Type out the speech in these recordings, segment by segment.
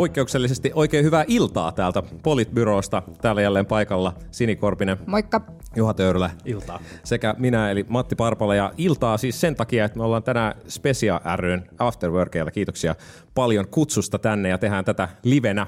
Poikkeuksellisesti oikein hyvää iltaa täältä Politbyrosta. Täällä jälleen paikalla Sini Korpinen, Moikka. Juha Töyrylä Iltaa. sekä minä eli Matti Parpala. Ja iltaa siis sen takia, että me ollaan tänään Specia ryn Afterworkeilla. Kiitoksia paljon kutsusta tänne ja tehdään tätä livenä.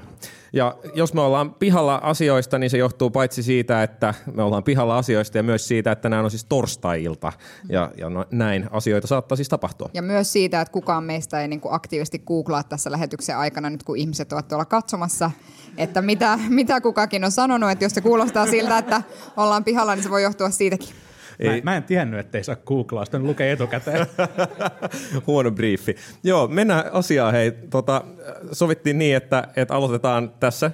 Ja jos me ollaan pihalla asioista, niin se johtuu paitsi siitä, että me ollaan pihalla asioista ja myös siitä, että tänään on siis torstai-ilta. Ja, ja no, näin asioita saattaa siis tapahtua. Ja myös siitä, että kukaan meistä ei niin kuin aktiivisesti googlaa tässä lähetyksen aikana, nyt kun ihmiset ovat tuolla katsomassa, että mitä, mitä kukakin on sanonut. Että jos se kuulostaa siltä, että ollaan pihalla, niin se voi johtua siitäkin. Mä, mä en tiennyt, että ei saa googlaa, sitä lukee etukäteen. Huono briefi. Joo, mennään asiaan. Hei, tota, sovittiin niin, että, että aloitetaan tässä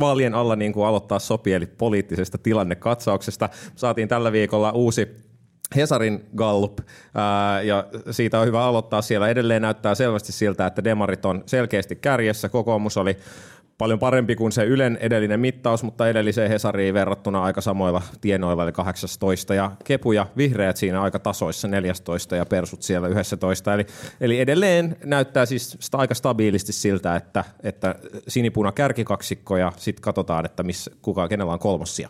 vaalien alla niin kuin aloittaa sopii, eli poliittisesta tilannekatsauksesta. Saatiin tällä viikolla uusi Hesarin Gallup, ää, ja siitä on hyvä aloittaa. Siellä edelleen näyttää selvästi siltä, että demarit on selkeästi kärjessä. Kokoomus oli paljon parempi kuin se Ylen edellinen mittaus, mutta edelliseen Hesariin verrattuna aika samoilla tienoilla, eli 18, ja Kepu ja Vihreät siinä aika tasoissa 14 ja Persut siellä 11. Eli, eli edelleen näyttää siis aika stabiilisti siltä, että, että sinipuna kärkikaksikko ja sitten katsotaan, että missä, kuka, kenellä on kolmossia.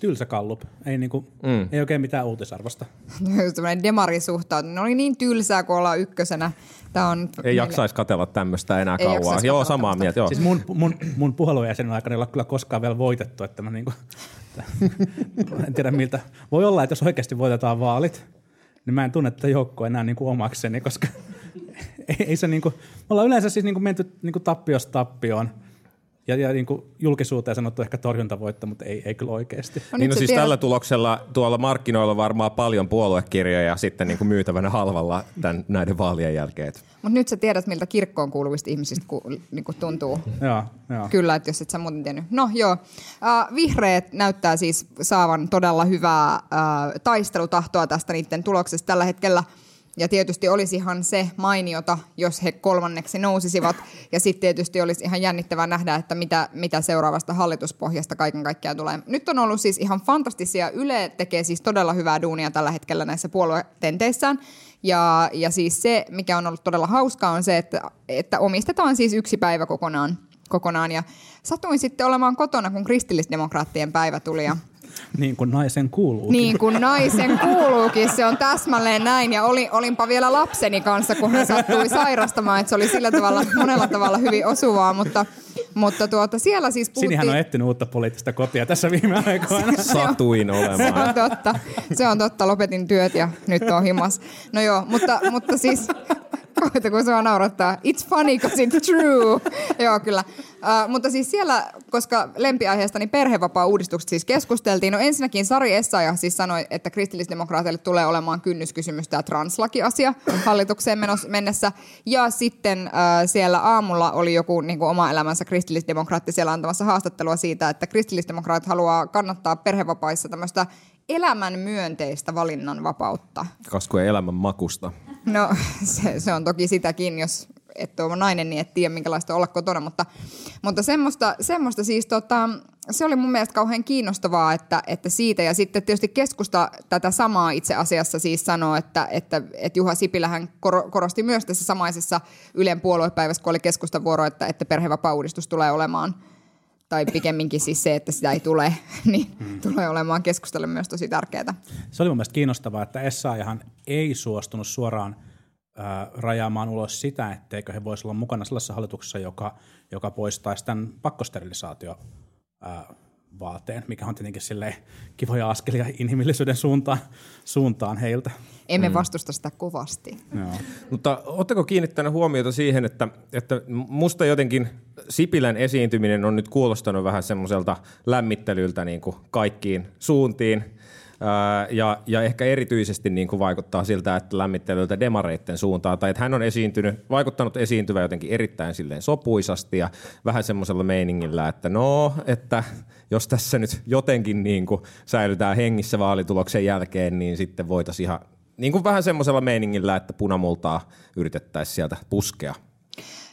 Tylsä kallup. Ei, niinku, mm. ei oikein mitään uutisarvosta. Tämmöinen demarisuhtautuminen oli niin tylsää, kun ollaan ykkösenä. Tämä on Ei jaksaisi katella tämmöistä enää Ei kauan. Joo, samaa mieltä. Joo. Siis mun, mun, mun puhelujäsenen aikana ei ole kyllä koskaan vielä voitettu, että mä niinku, en tiedä miltä. Voi olla, että jos oikeasti voitetaan vaalit, niin mä en tunne tätä joukkoa enää niinku omakseni, koska ei, ei se niinku, me ollaan yleensä siis niinku menty niinku tappiosta tappioon ja, ja niinku julkisuuteen sanottu ehkä torjuntavoitto, mutta ei, ei kyllä oikeasti. No niin no siis tiedät- tällä tuloksella tuolla markkinoilla varmaan paljon puoluekirjoja sitten niin kuin myytävänä halvalla tämän, näiden vaalien jälkeen. Mutta nyt sä tiedät, miltä kirkkoon kuuluvista ihmisistä ku, niin kuin tuntuu. Joo, joo. Kyllä, että jos et sä muuten tiennyt. No joo, äh, vihreät näyttää siis saavan todella hyvää äh, taistelutahtoa tästä niiden tuloksesta tällä hetkellä. Ja tietysti olisihan se mainiota, jos he kolmanneksi nousisivat. Ja sitten tietysti olisi ihan jännittävää nähdä, että mitä, mitä seuraavasta hallituspohjasta kaiken kaikkiaan tulee. Nyt on ollut siis ihan fantastisia. Yle tekee siis todella hyvää duunia tällä hetkellä näissä puoluetenteissään. Ja, ja siis se, mikä on ollut todella hauskaa, on se, että, että omistetaan siis yksi päivä kokonaan kokonaan. Ja satuin sitten olemaan kotona, kun kristillisdemokraattien päivä tuli. Ja Niin kuin naisen kuuluu. niin kuin naisen kuuluukin, se on täsmälleen näin. Ja oli, olinpa vielä lapseni kanssa, kun hän sattui sairastamaan. Että se oli sillä tavalla, monella tavalla hyvin osuvaa, mutta, mutta tuota, siellä siis puhuttiin... Sinihän on etsinyt uutta poliittista kotia tässä viime aikoina. Satuin Se olemaan. on totta. Se on totta. Lopetin työt ja nyt on himas. No joo, mutta, mutta siis... Koita, kun sua naurattaa. It's funny because it's true. joo, kyllä. Uh, mutta siis siellä, koska lempiaiheesta niin perhevapaa-uudistukset siis keskusteltiin. No ensinnäkin Sari Essayah siis sanoi, että kristillisdemokraateille tulee olemaan kynnyskysymys tämä translakiasia hallitukseen menos, mennessä. Ja sitten uh, siellä aamulla oli joku niin kuin oma elämänsä kristillisdemokraatti siellä antamassa haastattelua siitä, että kristillisdemokraatit haluaa kannattaa perhevapaissa tämmöistä elämän myönteistä valinnanvapautta. Kaskujen elämän makusta. No se, se on toki sitäkin, jos et ole nainen, niin et tiedä minkälaista olla kotona, mutta, mutta semmoista, semmoista siis tota, se oli mun mielestä kauhean kiinnostavaa, että, että siitä ja sitten tietysti keskusta tätä samaa itse asiassa siis sanoo, että, että, että Juha Sipilähän kor- korosti myös tässä samaisessa Ylen puoluepäivässä, kun oli keskustan vuoro, että, että perhevapaa-uudistus tulee olemaan tai pikemminkin siis se, että sitä ei tule, niin hmm. tulee olemaan keskustalle myös tosi tärkeää. Se oli mun mielestä kiinnostavaa, että Essaajahan ei suostunut suoraan ää, rajaamaan ulos sitä, etteikö he voisi olla mukana sellaisessa hallituksessa, joka, joka poistaisi tämän pakkosterilisaatio ää, vaateen, mikä on tietenkin silleen kivoja askelia inhimillisyyden suuntaan, suuntaan heiltä. Emme mm. vastusta sitä kovasti. Joo. Mutta oletteko kiinnittänyt huomiota siihen, että, että musta jotenkin Sipilän esiintyminen on nyt kuulostanut vähän semmoiselta lämmittelyltä niin kuin kaikkiin suuntiin. Ja, ja ehkä erityisesti niin kuin vaikuttaa siltä, että lämmittelyltä demareitten suuntaan, tai että hän on esiintynyt, vaikuttanut esiintyvä jotenkin erittäin silleen sopuisasti ja vähän semmoisella meiningillä, että no, että jos tässä nyt jotenkin niin kuin säilytään hengissä vaalituloksen jälkeen, niin sitten voitaisiin ihan niin kuin vähän semmoisella meiningillä, että punamultaa yritettäisiin sieltä puskea.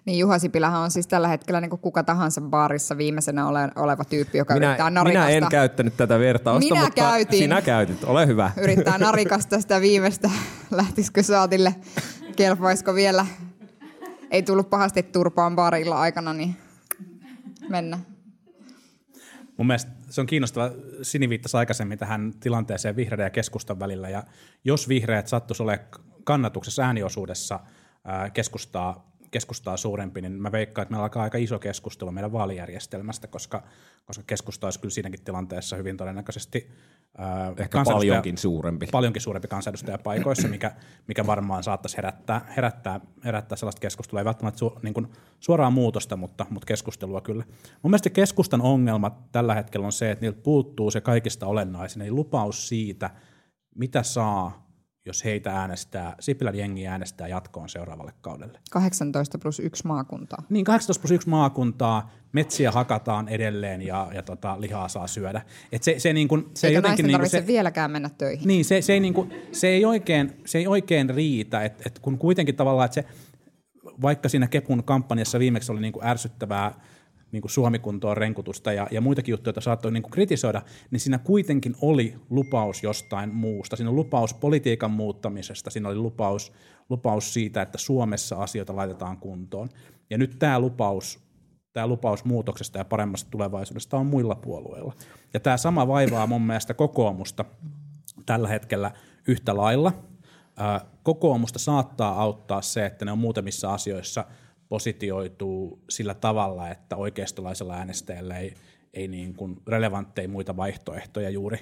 Niin Juha Sipilähän on siis tällä hetkellä niin kuin kuka tahansa baarissa viimeisenä ole, oleva tyyppi, joka Minä, yrittää minä narikasta. en käyttänyt tätä vertausta, Minä mutta käytin. sinä käytit. Ole hyvä. Yrittää narikasta sitä viimeistä, lähtisikö saatille, kelpaisiko vielä. Ei tullut pahasti turpaan baarilla aikana, niin mennä. Mun mielestä se on kiinnostava. Sini viittasi aikaisemmin tähän tilanteeseen vihreiden ja keskustan välillä. Ja jos vihreät sattuisi olemaan kannatuksessa ääniosuudessa ää, keskustaa, keskustaa suurempi, niin mä veikkaan, että meillä alkaa aika iso keskustelu meidän vaalijärjestelmästä, koska, koska keskusta olisi kyllä siinäkin tilanteessa hyvin todennäköisesti ää, Ehkä paljonkin suurempi. paljonkin suurempi kansanedustajapaikoissa, mikä, mikä varmaan saattaisi herättää, herättää, herättää sellaista keskustelua. Ei välttämättä su, niin kuin suoraa muutosta, mutta, mutta keskustelua kyllä. Mun mielestä keskustan ongelma tällä hetkellä on se, että niiltä puuttuu se kaikista olennaisin, eli lupaus siitä, mitä saa, jos heitä äänestää, Sipilän jengi äänestää jatkoon seuraavalle kaudelle. 18 plus 1 maakuntaa. Niin 18 plus 1 maakuntaa, metsiä hakataan edelleen ja, ja tota, lihaa saa syödä. Et se, se, niin kuin, se Eikä jotenkin niin kuin tarvitse se, vieläkään mennä töihin. niin, se, se, ei, niinku, se, ei oikein, se ei oikein riitä, että et kun kuitenkin tavallaan, että se, vaikka siinä Kepun kampanjassa viimeksi oli niinku ärsyttävää niinku Suomikuntoon renkutusta ja, ja muitakin juttuja, joita saattoi niinku kritisoida, niin siinä kuitenkin oli lupaus jostain muusta. Siinä oli lupaus politiikan muuttamisesta, siinä oli lupaus, lupaus siitä, että Suomessa asioita laitetaan kuntoon. Ja nyt tämä lupaus tämä lupaus muutoksesta ja paremmasta tulevaisuudesta on muilla puolueilla. Ja tämä sama vaivaa mun mielestä kokoomusta tällä hetkellä yhtä lailla. Kokoomusta saattaa auttaa se, että ne on muutamissa asioissa positioituu sillä tavalla, että oikeistolaisella äänestäjällä ei, ei niin kuin relevantteja muita vaihtoehtoja juuri,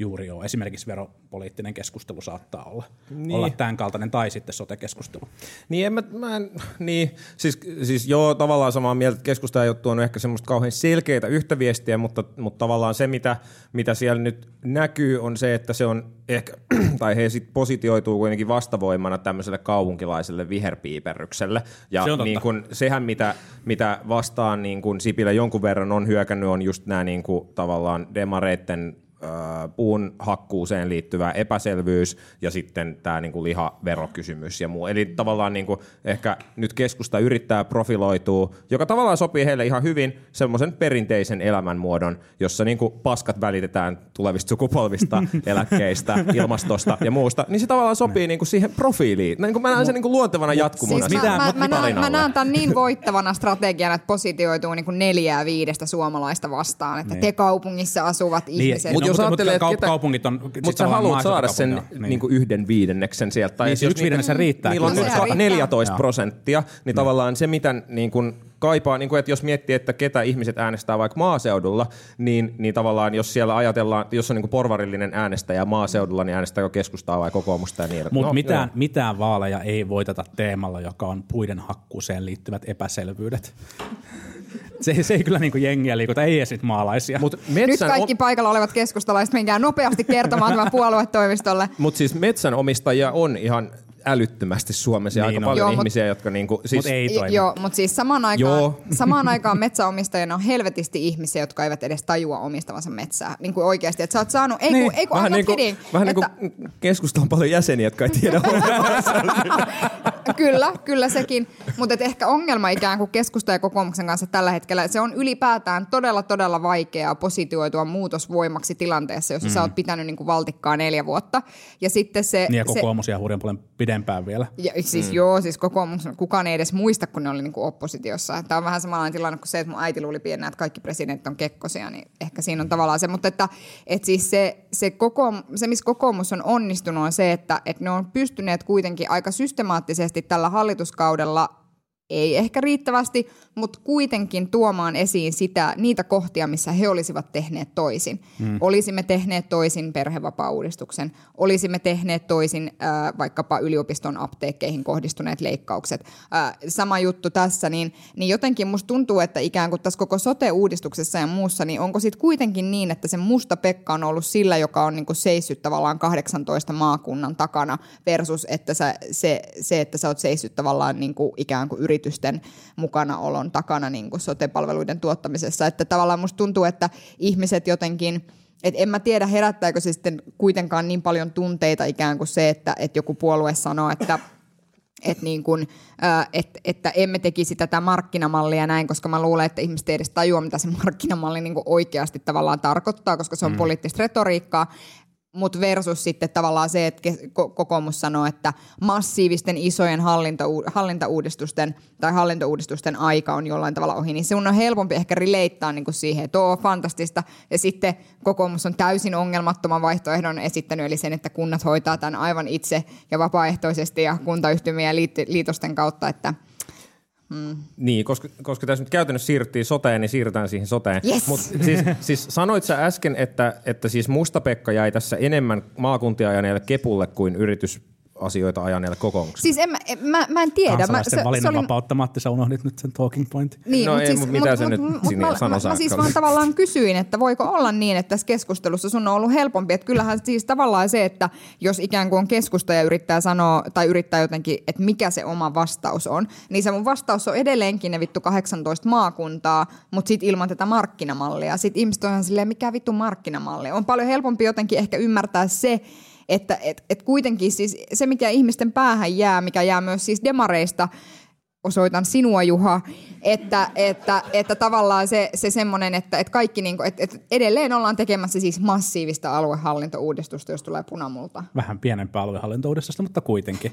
juuri ole. Esimerkiksi veropoliittinen keskustelu saattaa olla, niin. olla tämän kaltainen, tai sitten sote-keskustelu. Niin, en mä, mä en, niin siis, siis joo, tavallaan samaa mieltä, että keskusta ei ole tuonut ehkä semmoista kauhean selkeitä yhtä viestiä, mutta, mutta tavallaan se, mitä, mitä siellä nyt näkyy, on se, että se on ehkä, tai he sitten positioituu kuitenkin vastavoimana tämmöiselle kaupunkilaiselle viherpiiperrykselle. Ja Se on niin kun, sehän, mitä, mitä vastaan niin kun Sipilä jonkun verran on hyökännyt, on just nämä niin kun, tavallaan demareitten puun hakkuuseen liittyvä epäselvyys ja sitten tämä niinku lihaverokysymys ja muu. Eli tavallaan niinku ehkä nyt keskusta yrittää profiloitua, joka tavallaan sopii heille ihan hyvin semmoisen perinteisen elämänmuodon, jossa niinku paskat välitetään tulevista sukupolvista, eläkkeistä, ilmastosta ja muusta, niin se tavallaan sopii niinku siihen profiiliin. Niin kuin mä näen sen niinku luontevana jatkumona. Siis mä, mä, mä, näen, mä näen tämän niin voittavana strategiana, että positioituu niin kuin neljää viidestä suomalaista vastaan, että Niin. te kaupungissa asuvat ihmiset. Mut jos mutta, ajattelee, mutta ketä- kaupungit on... Mutta sä haluat saada sen niin. niin. kuin yhden viidenneksen sieltä. Tai Niin, se yksi viidenneksen riittää Niillä on nyt Sehän ka- riittää. 14 Joo. prosenttia, niin tavallaan se, mitä niin kuin kaipaa, niin kuin, että jos miettii, että ketä ihmiset äänestää vaikka maaseudulla, niin, niin tavallaan jos siellä ajatellaan, jos on niin kuin porvarillinen äänestäjä maaseudulla, niin äänestääkö keskustaa vai kokoomusta ja niin edelleen. Mutta No, mitään, joo. mitään vaaleja ei voiteta teemalla, joka on puiden hakkuuseen liittyvät epäselvyydet. Se, se ei kyllä niinku jengiä liikuta, ei edes maalaisia. Mut Nyt metsän, kaikki paikalla olevat keskustalaiset menkää nopeasti kertomaan tämän puoluetoimistolle. Mutta siis metsänomistajia on ihan älyttömästi Suomessa ja Niin aika on. paljon Joo, mut- ihmisiä, jotka niinku, siis, Mut ei toimi. Joo, mutta siis samaan aikaan, Joo. samaan aikaan metsäomistajina on helvetisti ihmisiä, jotka eivät edes tajua omistavansa metsää. Niin kuin oikeasti, että sä oot saanut, ei kun, Niin, ei kun vähän I'm niin kuin, kidding. vähän niin että, kuin keskusta on paljon jäseniä, jotka ei tiedä Kyllä, kyllä sekin. Mutta ehkä ongelma ikään kuin keskusta ja kokoomuksen kanssa tällä hetkellä, että se on ylipäätään todella, todella vaikeaa positioitua muutosvoimaksi tilanteessa, jossa mm. sä oot pitänyt niin kuin valtikkaa neljä vuotta. Ja sitten se... Niin ja se, kokoomus ja hurjan paljon pidempään vielä. Ja, siis mm. joo, siis kokoomus, kukaan ei edes muista, kun ne oli niinku oppositiossa. Tämä on vähän samanlainen tilanne kuin se, että mun äiti luuli pienenä, että kaikki presidentit on kekkosia, niin ehkä siinä on tavallaan se. Mutta että, että siis se, se, kokoom, se, missä kokoomus on onnistunut, on se, että, että ne on pystyneet kuitenkin aika systemaattisesti tällä hallituskaudella ei ehkä riittävästi, mutta kuitenkin tuomaan esiin sitä, niitä kohtia, missä he olisivat tehneet toisin. Mm. Olisimme tehneet toisin perhevapaa-uudistuksen, olisimme tehneet toisin äh, vaikkapa yliopiston apteekkeihin kohdistuneet leikkaukset. Äh, sama juttu tässä, niin, niin jotenkin musta tuntuu, että ikään kuin tässä koko sote-uudistuksessa ja muussa, niin onko sitten kuitenkin niin, että se musta Pekka on ollut sillä, joka on niinku seissyt tavallaan 18 maakunnan takana versus että sä, se, se, että sä oot seissyt tavallaan niinku ikään kuin yritysten mukanaolon takana niinku sote-palveluiden tuottamisessa. Että tavallaan musta tuntuu, että ihmiset jotenkin, et en mä tiedä herättääkö se sitten kuitenkaan niin paljon tunteita ikään kuin se, että, että joku puolue sanoo, että Et niin kun, ää, et, että emme tekisi tätä markkinamallia näin, koska mä luulen, että ihmiset ei edes tajua, mitä se markkinamalli niin oikeasti tavallaan tarkoittaa, koska se on mm. poliittista retoriikkaa. Mutta versus sitten tavallaan se, että kokoomus sanoo, että massiivisten isojen hallintou- hallintauudistusten tai hallintouudistusten aika on jollain tavalla ohi, niin se on helpompi ehkä rileittaa niin siihen, että on fantastista. Ja sitten kokoomus on täysin ongelmattoman vaihtoehdon esittänyt, eli sen, että kunnat hoitaa tämän aivan itse ja vapaaehtoisesti ja kuntayhtymien ja liitosten kautta, että – Mm. Niin, koska, koska tässä nyt käytännössä siirryttiin soteen, niin siirrytään siihen soteen. Yes. Mut siis, siis sanoit sä äsken, että, että siis Musta-Pekka jäi tässä enemmän maakuntia ajaneelle kepulle kuin yritys asioita ajaneelle kokoomukselle? Siis en, mä, mä, mä en tiedä. Kansalaisten mä, se, valinnanvapautta, oli... Matti, sä unohdit nyt sen talking point. Niin, no ei, siis, mitä mut, se mut, nyt mut, sinne mä, mä, mä siis vaan tavallaan kysyin, että voiko olla niin, että tässä keskustelussa sun on ollut helpompi. Että kyllähän siis tavallaan se, että jos ikään kuin on keskustaja yrittää sanoa tai yrittää jotenkin, että mikä se oma vastaus on, niin se mun vastaus on edelleenkin ne vittu 18 maakuntaa, mutta sitten ilman tätä markkinamallia. Sitten ihmiset on ihan silleen, mikä vittu markkinamalli. On paljon helpompi jotenkin ehkä ymmärtää se, että et, et kuitenkin siis se, mikä ihmisten päähän jää, mikä jää myös siis demareista, osoitan sinua Juha, että, että, että tavallaan se, se semmoinen, että, että kaikki niin kuin, että, että edelleen ollaan tekemässä siis massiivista aluehallintouudistusta, jos tulee punamulta. Vähän pienempää aluehallintouudistusta, mutta kuitenkin.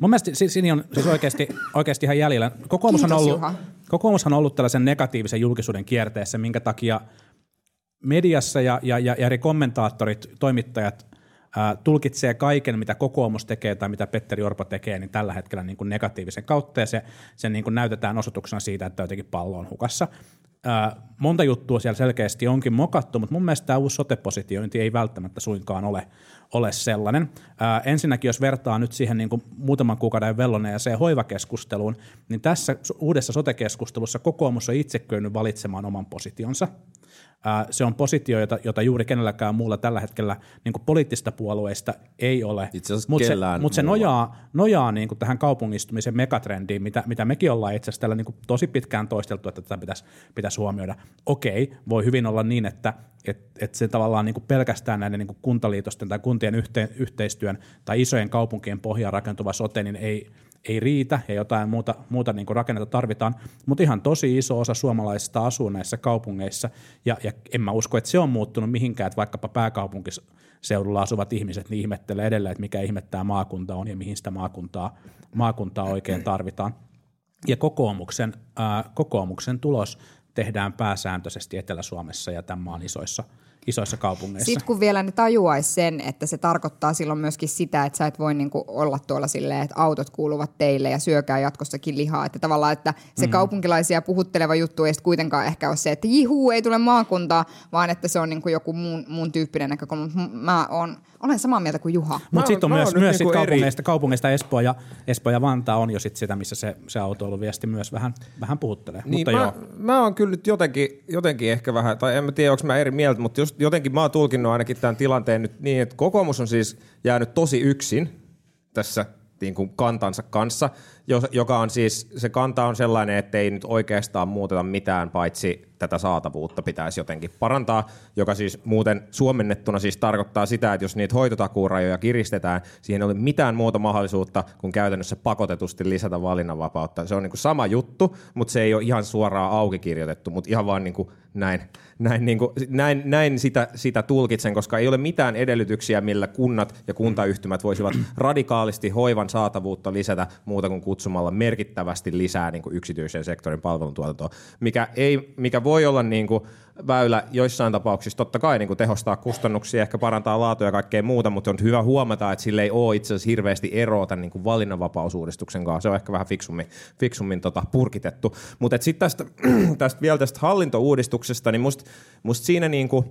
Mun mielestä siinä on siis oikeasti, oikeasti ihan jäljellä. Kokoomus Kiitos, on, ollut, kokoomus on ollut tällaisen negatiivisen julkisuuden kierteessä, minkä takia mediassa ja, ja, ja eri kommentaattorit, toimittajat tulkitsee kaiken, mitä kokoomus tekee tai mitä Petteri Orpo tekee, niin tällä hetkellä niin kuin negatiivisen kautta, ja se, se niin kuin näytetään osoituksena siitä, että jotenkin pallo on hukassa. Ää, monta juttua siellä selkeästi onkin mokattu, mutta mun mielestä tämä uusi sotepositiointi ei välttämättä suinkaan ole, ole sellainen. Ää, ensinnäkin, jos vertaa nyt siihen niin kuin muutaman kuukauden velloneeseen hoivakeskusteluun, niin tässä uudessa sotekeskustelussa kokoomus on itse valitsemaan oman positionsa – se on positio, jota, jota juuri kenelläkään muulla tällä hetkellä niin kuin poliittista puolueista ei ole. Mutta se, mut se nojaa, nojaa niin kuin tähän kaupungistumisen megatrendiin, mitä, mitä mekin ollaan itse asiassa tällä niin kuin tosi pitkään toisteltu, että tätä pitäisi, pitäisi huomioida. Okei, voi hyvin olla niin, että et, et se tavallaan niin kuin pelkästään näiden niin kuin kuntaliitosten tai kuntien yhte, yhteistyön tai isojen kaupunkien pohjaan rakentuva sote, niin ei, ei riitä ja jotain muuta, muuta niin kuin rakennetta tarvitaan, mutta ihan tosi iso osa suomalaisista asuu näissä kaupungeissa ja, ja en mä usko, että se on muuttunut mihinkään, että vaikkapa pääkaupunkiseudulla asuvat ihmiset niin ihmettelee edelleen, että mikä ihmettää maakunta on ja mihin sitä maakuntaa, maakuntaa oikein tarvitaan. Ja kokoomuksen, ää, kokoomuksen tulos tehdään pääsääntöisesti Etelä-Suomessa ja tämän maan isoissa – isoissa kaupungeissa. Sitten kun vielä ne tajuaisi sen, että se tarkoittaa silloin myöskin sitä, että sä et voi niinku olla tuolla silleen, että autot kuuluvat teille ja syökää jatkossakin lihaa. Että tavallaan, että se mm. kaupunkilaisia puhutteleva juttu ei kuitenkaan ehkä ole se, että jihuu, ei tule maakuntaa, vaan että se on niinku joku muun, muun tyyppinen näkökulma. Mä oon olen samaa mieltä kuin Juha. Mutta sitten on myös, myös niinku sit kaupungeista, eri... kaupungeista Espoo ja, Espoo ja Vantaa on jo sit sitä, missä se, se autoiluviesti myös vähän, vähän puhuttelee. Niin, mutta mä, joo. mä oon kyllä nyt jotenkin, jotenkin ehkä vähän, tai en mä tiedä, onko mä eri mieltä, mutta just jotenkin mä oon tulkinnut ainakin tämän tilanteen nyt niin, että kokoomus on siis jäänyt tosi yksin tässä niin kuin kantansa kanssa, joka on siis, se kanta on sellainen, että ei nyt oikeastaan muuteta mitään, paitsi tätä saatavuutta pitäisi jotenkin parantaa, joka siis muuten suomennettuna siis tarkoittaa sitä, että jos niitä hoitotakuurajoja kiristetään, siihen ei ole mitään muuta mahdollisuutta kuin käytännössä pakotetusti lisätä valinnanvapautta. Se on niin kuin sama juttu, mutta se ei ole ihan suoraan auki kirjoitettu, mutta ihan vaan niin kuin näin, näin, niin kuin, näin, näin sitä, sitä tulkitsen, koska ei ole mitään edellytyksiä, millä kunnat ja kuntayhtymät voisivat radikaalisti hoivan saatavuutta lisätä muuta kuin kutsumalla merkittävästi lisää niin kuin yksityisen sektorin palveluntuotantoa, mikä, ei, mikä voi olla niin kuin väylä joissain tapauksissa totta kai niin kuin tehostaa kustannuksia, ehkä parantaa laatua ja kaikkea muuta, mutta on hyvä huomata, että sille ei ole itse asiassa hirveästi eroa tämän niin kuin valinnanvapausuudistuksen kanssa. Se on ehkä vähän fiksummin, fiksummin tota, purkitettu. Mutta sitten tästä, tästä vielä tästä hallintouudistuksesta, niin musta must siinä niin kuin,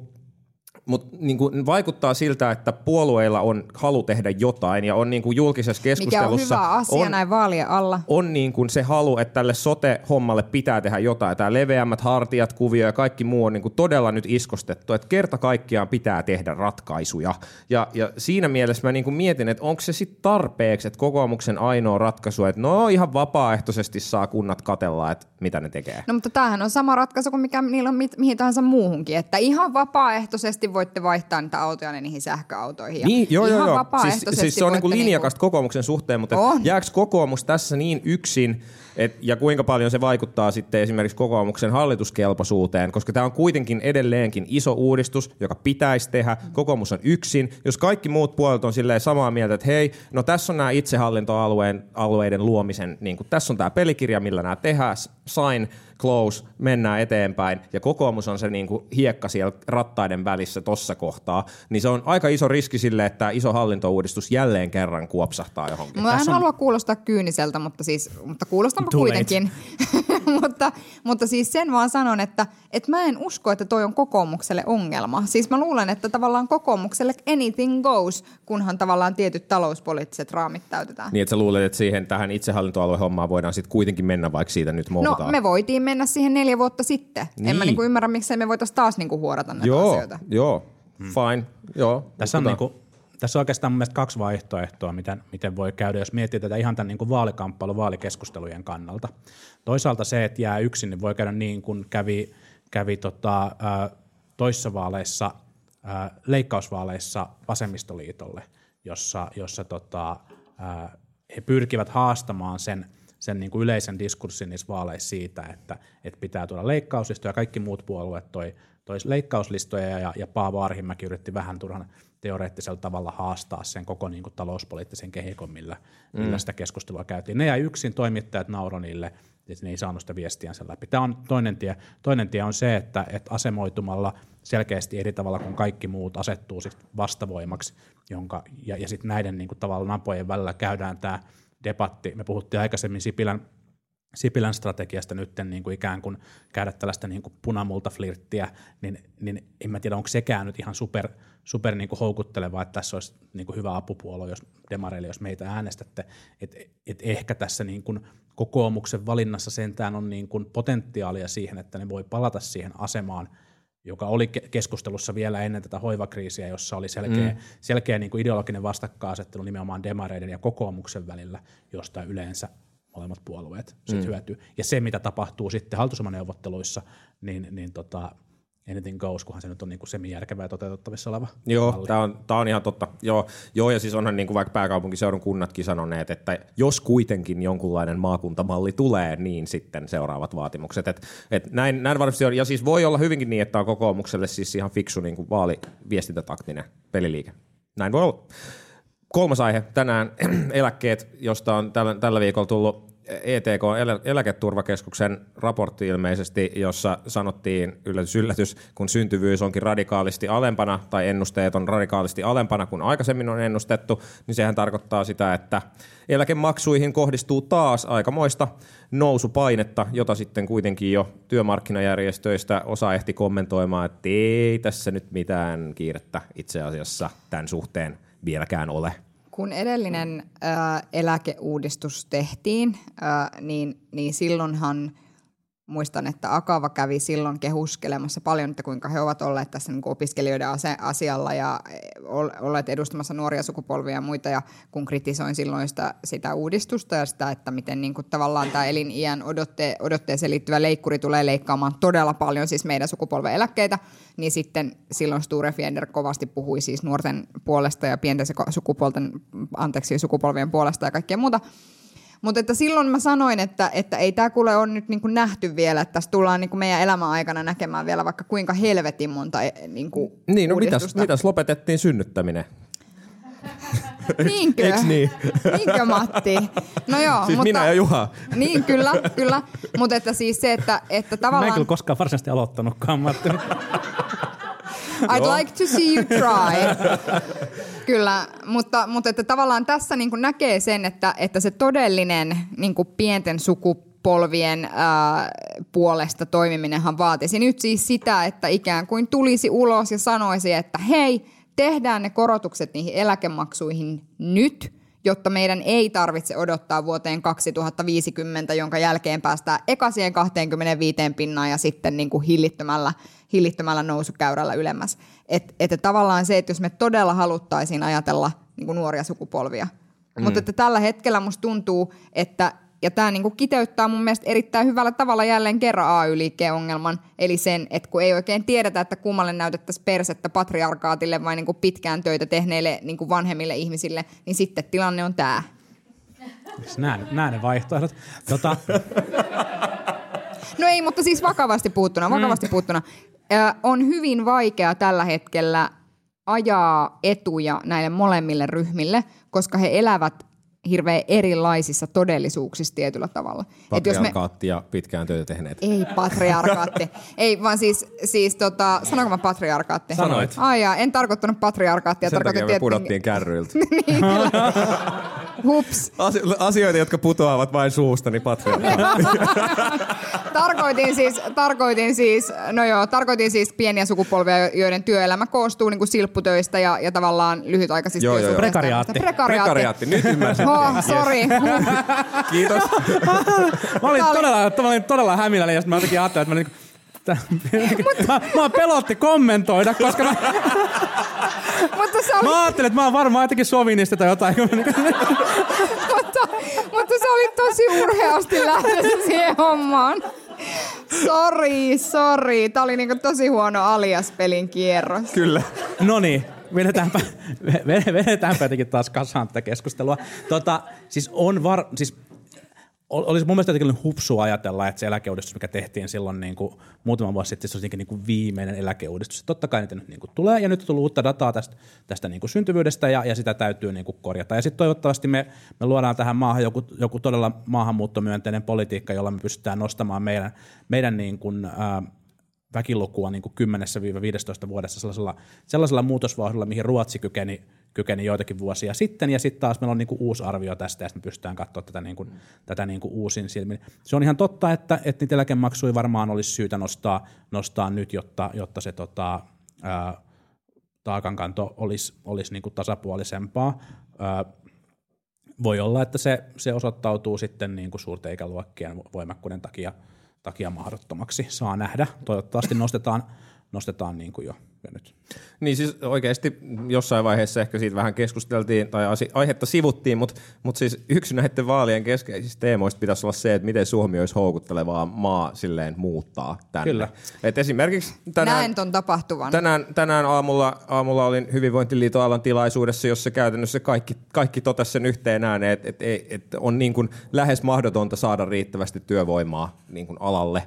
mutta niin kuin vaikuttaa siltä, että puolueilla on halu tehdä jotain ja on niin kuin julkisessa keskustelussa... Mikä on hyvä asia on, näin vaalien alla. On niin kuin se halu, että tälle sote-hommalle pitää tehdä jotain. Tämä leveämmät hartiat, kuvio ja kaikki muu on niin kuin todella nyt iskostettu, että kerta kaikkiaan pitää tehdä ratkaisuja. Ja, ja siinä mielessä mä niin kuin mietin, että onko se sitten tarpeeksi, että kokoomuksen ainoa ratkaisu, että no ihan vapaaehtoisesti saa kunnat katella, että mitä ne tekee. No mutta tämähän on sama ratkaisu kuin mikä niillä on mi- mihin tahansa muuhunkin, että ihan vapaaehtoisesti voitte vaihtaa niitä autoja niihin sähköautoihin. Ja Niin, joo, joo, ihan joo. vapaaehtoisesti Siis, siis se on niinku voitte linjakasta kokoomuksen suhteen, mutta On. jääkö kokoomus tässä niin yksin, et, ja kuinka paljon se vaikuttaa sitten esimerkiksi kokoomuksen hallituskelpoisuuteen, koska tämä on kuitenkin edelleenkin iso uudistus, joka pitäisi tehdä. Kokoomus on yksin. Jos kaikki muut puolet on silleen samaa mieltä, että hei, no tässä on nämä itsehallintoalueen alueiden luomisen, niin kuin, tässä on tämä pelikirja, millä nämä tehdään, sign, close, mennään eteenpäin, ja kokoomus on se niin kuin hiekka siellä rattaiden välissä tossa kohtaa, niin se on aika iso riski sille, että iso hallintouudistus jälleen kerran kuopsahtaa johonkin. Mä en Tässä on- halua kuulostaa kyyniseltä, mutta, siis, mutta late. kuitenkin. mutta, mutta siis sen vaan sanon, että, että mä en usko, että toi on kokoomukselle ongelma. Siis mä luulen, että tavallaan kokoomukselle anything goes, kunhan tavallaan tietyt talouspoliittiset raamit täytetään. Niin, että sä luulet, että siihen tähän itsehallintoaluehommaan voidaan sitten kuitenkin mennä, vaikka siitä nyt No muutetaan. me voitiin mennä siihen neljä vuotta sitten. Niin. En mä Niin. niinku ymmärrä, miksei me voitaisiin taas niinku huorata näitä joo, asioita. joo, fine, joo. Tässä on, niinku, tässä on oikeastaan mun mielestä kaksi vaihtoehtoa, miten, miten voi käydä, jos miettii tätä ihan tämän niinku vaalikamppailu vaalikeskustelujen kannalta. Toisaalta se, että jää yksin, niin voi käydä niin kuin kävi, kävi tota, ä, toissa vaaleissa, ä, leikkausvaaleissa vasemmistoliitolle, jossa, jossa tota, ä, he pyrkivät haastamaan sen, sen niin kuin yleisen diskurssin niissä vaaleissa siitä, että, että pitää tuoda leikkauslistoja, kaikki muut puolueet toi, toi leikkauslistoja ja, ja Paavo Arhimäki yritti vähän turhan teoreettisella tavalla haastaa sen koko niin kuin talouspoliittisen kehikon, millä, millä sitä keskustelua käytiin. Ne jäi yksin, toimittajat nauro niille, että ne ei saanut sitä viestiänsä läpi. Tämä on toinen tie. Toinen tie on se, että, että asemoitumalla selkeästi eri tavalla kuin kaikki muut asettuu sit vastavoimaksi, jonka, ja, ja sitten näiden niin kuin, tavallaan napojen välillä käydään tämä debatti. Me puhuttiin aikaisemmin Sipilän Sipilän strategiasta nyt niin kuin ikään kuin käydä tällaista niin kuin punamultaflirttiä, niin, niin en mä tiedä, onko sekään nyt ihan super, super niin kuin houkuttelevaa, että tässä olisi niin kuin hyvä apupuolue, jos demareille, jos meitä äänestätte. Et, et ehkä tässä niin kuin kokoomuksen valinnassa sentään on niin kuin potentiaalia siihen, että ne voi palata siihen asemaan, joka oli ke- keskustelussa vielä ennen tätä hoivakriisiä, jossa oli selkeä, mm. selkeä niin kuin ideologinen vastakkainasettelu nimenomaan demareiden ja kokoomuksen välillä, josta yleensä molemmat puolueet sit mm. hyötyy. Ja se, mitä tapahtuu sitten hallitusohjelmaneuvotteluissa, niin, niin tota, anything goes, kunhan se nyt on niin semi-järkevää toteutettavissa oleva Joo, tämä on, tää on ihan totta. Joo, joo, ja siis onhan niin kuin vaikka pääkaupunkiseudun kunnatkin sanoneet, että jos kuitenkin jonkunlainen maakuntamalli tulee, niin sitten seuraavat vaatimukset. Et, et näin, näin varmasti on. Ja siis voi olla hyvinkin niin, että on kokoomukselle siis ihan fiksu niin kuin vaaliviestintätaktinen peliliike. Näin voi olla. Kolmas aihe tänään, eläkkeet, josta on tällä, tällä viikolla tullut ETK, elä- eläketurvakeskuksen raportti ilmeisesti, jossa sanottiin yllätys, yllätys, kun syntyvyys onkin radikaalisti alempana tai ennusteet on radikaalisti alempana kuin aikaisemmin on ennustettu, niin sehän tarkoittaa sitä, että eläkemaksuihin kohdistuu taas aikamoista nousupainetta, jota sitten kuitenkin jo työmarkkinajärjestöistä osa ehti kommentoimaan, että ei tässä nyt mitään kiirettä itse asiassa tämän suhteen vieläkään ole. Kun edellinen äh, eläkeuudistus tehtiin, äh, niin, niin silloinhan muistan, että Akava kävi silloin kehuskelemassa paljon, että kuinka he ovat olleet tässä niin kuin opiskelijoiden asialla ja ol- olleet edustamassa nuoria sukupolvia ja muita. Ja kun kritisoin silloin sitä, sitä uudistusta ja sitä, että miten niin kuin tavallaan tämä eliniän odotte, odotteeseen liittyvä leikkuri tulee leikkaamaan todella paljon siis meidän sukupolven eläkkeitä, niin sitten silloin Sture Fiender kovasti puhui siis nuorten puolesta ja pienten sukupuolten, anteeksi, sukupolvien puolesta ja kaikkea muuta. Mutta että silloin mä sanoin, että, että ei tämä kuule ole nyt niinku nähty vielä, että tässä tullaan niinku meidän elämän aikana näkemään vielä vaikka kuinka helvetin monta e, niinku Niin, no mitäs, mitäs lopetettiin synnyttäminen? Niinkö? Eiks niin? Niinkö Matti? No joo, Siis mutta... minä ja Juha. Niin, kyllä, kyllä. Mutta että siis se, että, että Mä en tavallaan... kyllä koskaan varsinaisesti aloittanutkaan, Matti. I'd like to see you try. Kyllä, mutta, mutta että tavallaan tässä niin näkee sen, että, että se todellinen niin pienten sukupolvien ää, puolesta toimiminenhan vaatisi nyt siis sitä, että ikään kuin tulisi ulos ja sanoisi, että hei, tehdään ne korotukset niihin eläkemaksuihin nyt, jotta meidän ei tarvitse odottaa vuoteen 2050, jonka jälkeen päästään eka siihen 25 pinnaan ja sitten niin kuin hillittömällä, hillittömällä nousukäyrällä ylemmäs. Et, että tavallaan se, että jos me todella haluttaisiin ajatella niin kuin nuoria sukupolvia, mm. mutta että tällä hetkellä musta tuntuu, että Ja tämä niinku kiteyttää mun mielestä erittäin hyvällä tavalla jälleen kerran AY-liikkeen ongelman, eli sen, että kun ei oikein tiedetä, että kummalle näytettäisiin persettä patriarkaatille vai niinku pitkään töitä tehneille niinku vanhemmille ihmisille, niin sitten tilanne on tämä. Nämä, nämä ne vaihtoehdot. Tota, No ei, mutta siis vakavasti puuttuna, vakavasti puuttuna. On hyvin vaikea tällä hetkellä ajaa etuja näille molemmille ryhmille, koska he elävät hirveän erilaisissa todellisuuksissa tietyllä tavalla. Jos me, Patriarkaatti ja pitkään töitä tehneet. ei patriarkaatti. ei, vaan siis, siis tota, sanonko mä patriarkaatti? Sanoit. Ai jaa, en tarkoittanut patriarkaattia. Sen takia me pudottiin kärryiltä. niin. Hups. Asio- asioita, jotka putoavat vain suusta, niin patriarkaatti. tarkoitin siis, tarkoitin siis, no joo, tarkoitin siis pieniä sukupolvia, joiden työelämä koostuu niin kuin silpputöistä ja, ja tavallaan lyhytaikaisista Joo, joo. Prekariaatti. Prekariaatti. Prekariaatti, nyt ymmärsin. Oh, sorry. Kiitos. mä, olin todella, mä olin todella hämilläni ja mä jotenkin ajattelin, että mä, niinku, tää- mä, mä pelotti kommentoida, koska mä, mutta, se oli, mä ajattelin, että mä oon varmaan jotenkin sovinista tai jotain. mutta, mutta se oli tosi urheasti lähdössä siihen hommaan. Sori, sori. Tämä oli niinku tosi huono alias-pelin kierros. Kyllä. No niin, vedetäänpä, ve- vedetäänpä jotenkin taas kasaan tätä keskustelua. Tota, siis on var, siis olisi mun mielestä jotenkin hupsua ajatella, että se eläkeuudistus, mikä tehtiin silloin niin kuin muutama vuosi sitten, se olisi niin kuin viimeinen eläkeuudistus. Totta kai niitä nyt niin kuin tulee, ja nyt on tullut uutta dataa tästä, tästä niin kuin syntyvyydestä, ja, ja sitä täytyy niin kuin korjata. Ja sitten toivottavasti me, me luodaan tähän maahan joku, joku todella maahanmuuttomyönteinen politiikka, jolla me pystytään nostamaan meidän, meidän niin kuin, ää, väkilukua niin kuin 10-15 vuodessa sellaisella, sellaisella muutosvauhdilla, mihin Ruotsi kykeni, kykeni joitakin vuosia sitten, ja sitten taas meillä on niin kuin uusi arvio tästä, ja sitten me pystytään katsoa tätä, niin kuin, tätä niin kuin uusin silmin. Se on ihan totta, että, että niitä eläkemaksuja varmaan olisi syytä nostaa, nostaa nyt, jotta, jotta se tota, ää, taakankanto olisi, olisi niin kuin tasapuolisempaa. Ää, voi olla, että se, se osoittautuu sitten niin kuin suurten ikäluokkien voimakkuuden takia, takia mahdottomaksi. Saa nähdä. Toivottavasti nostetaan, nostetaan niin kuin jo, nyt. Niin siis oikeasti jossain vaiheessa ehkä siitä vähän keskusteltiin tai aihetta sivuttiin, mutta mut siis yksi näiden vaalien keskeisistä teemoista pitäisi olla se, että miten Suomi olisi houkuttelevaa maa silleen muuttaa tänne. Kyllä. Et esimerkiksi tänään, Näen ton tapahtuvan. tänään, tänään aamulla, aamulla olin Hyvinvointiliiton alan tilaisuudessa, jossa käytännössä kaikki, kaikki totesi sen yhteen ääneen, että et, et, on niin kuin lähes mahdotonta saada riittävästi työvoimaa niin kuin alalle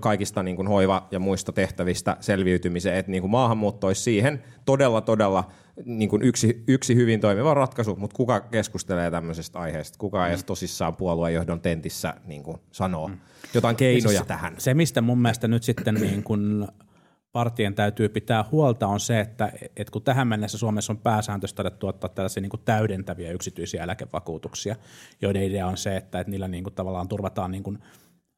kaikista niin kuin hoiva- ja muista tehtävistä selviytymiseen, että niin kuin maahanmuutto olisi siihen todella, todella niin kuin yksi, yksi hyvin toimiva ratkaisu, mutta kuka keskustelee tämmöisestä aiheesta? Kuka Mm. edes tosissaan puoluejohdon tentissä niin kuin sanoo jotain keinoja tähän? Se, mistä mun mielestä nyt sitten niin kun partien täytyy pitää huolta, on se, että, että kun tähän mennessä Suomessa on pääsääntöistä todettu ottaa tällaisia niin kuin täydentäviä yksityisiä eläkevakuutuksia, joiden idea on se, että, että niillä niin kuin tavallaan turvataan niin kuin,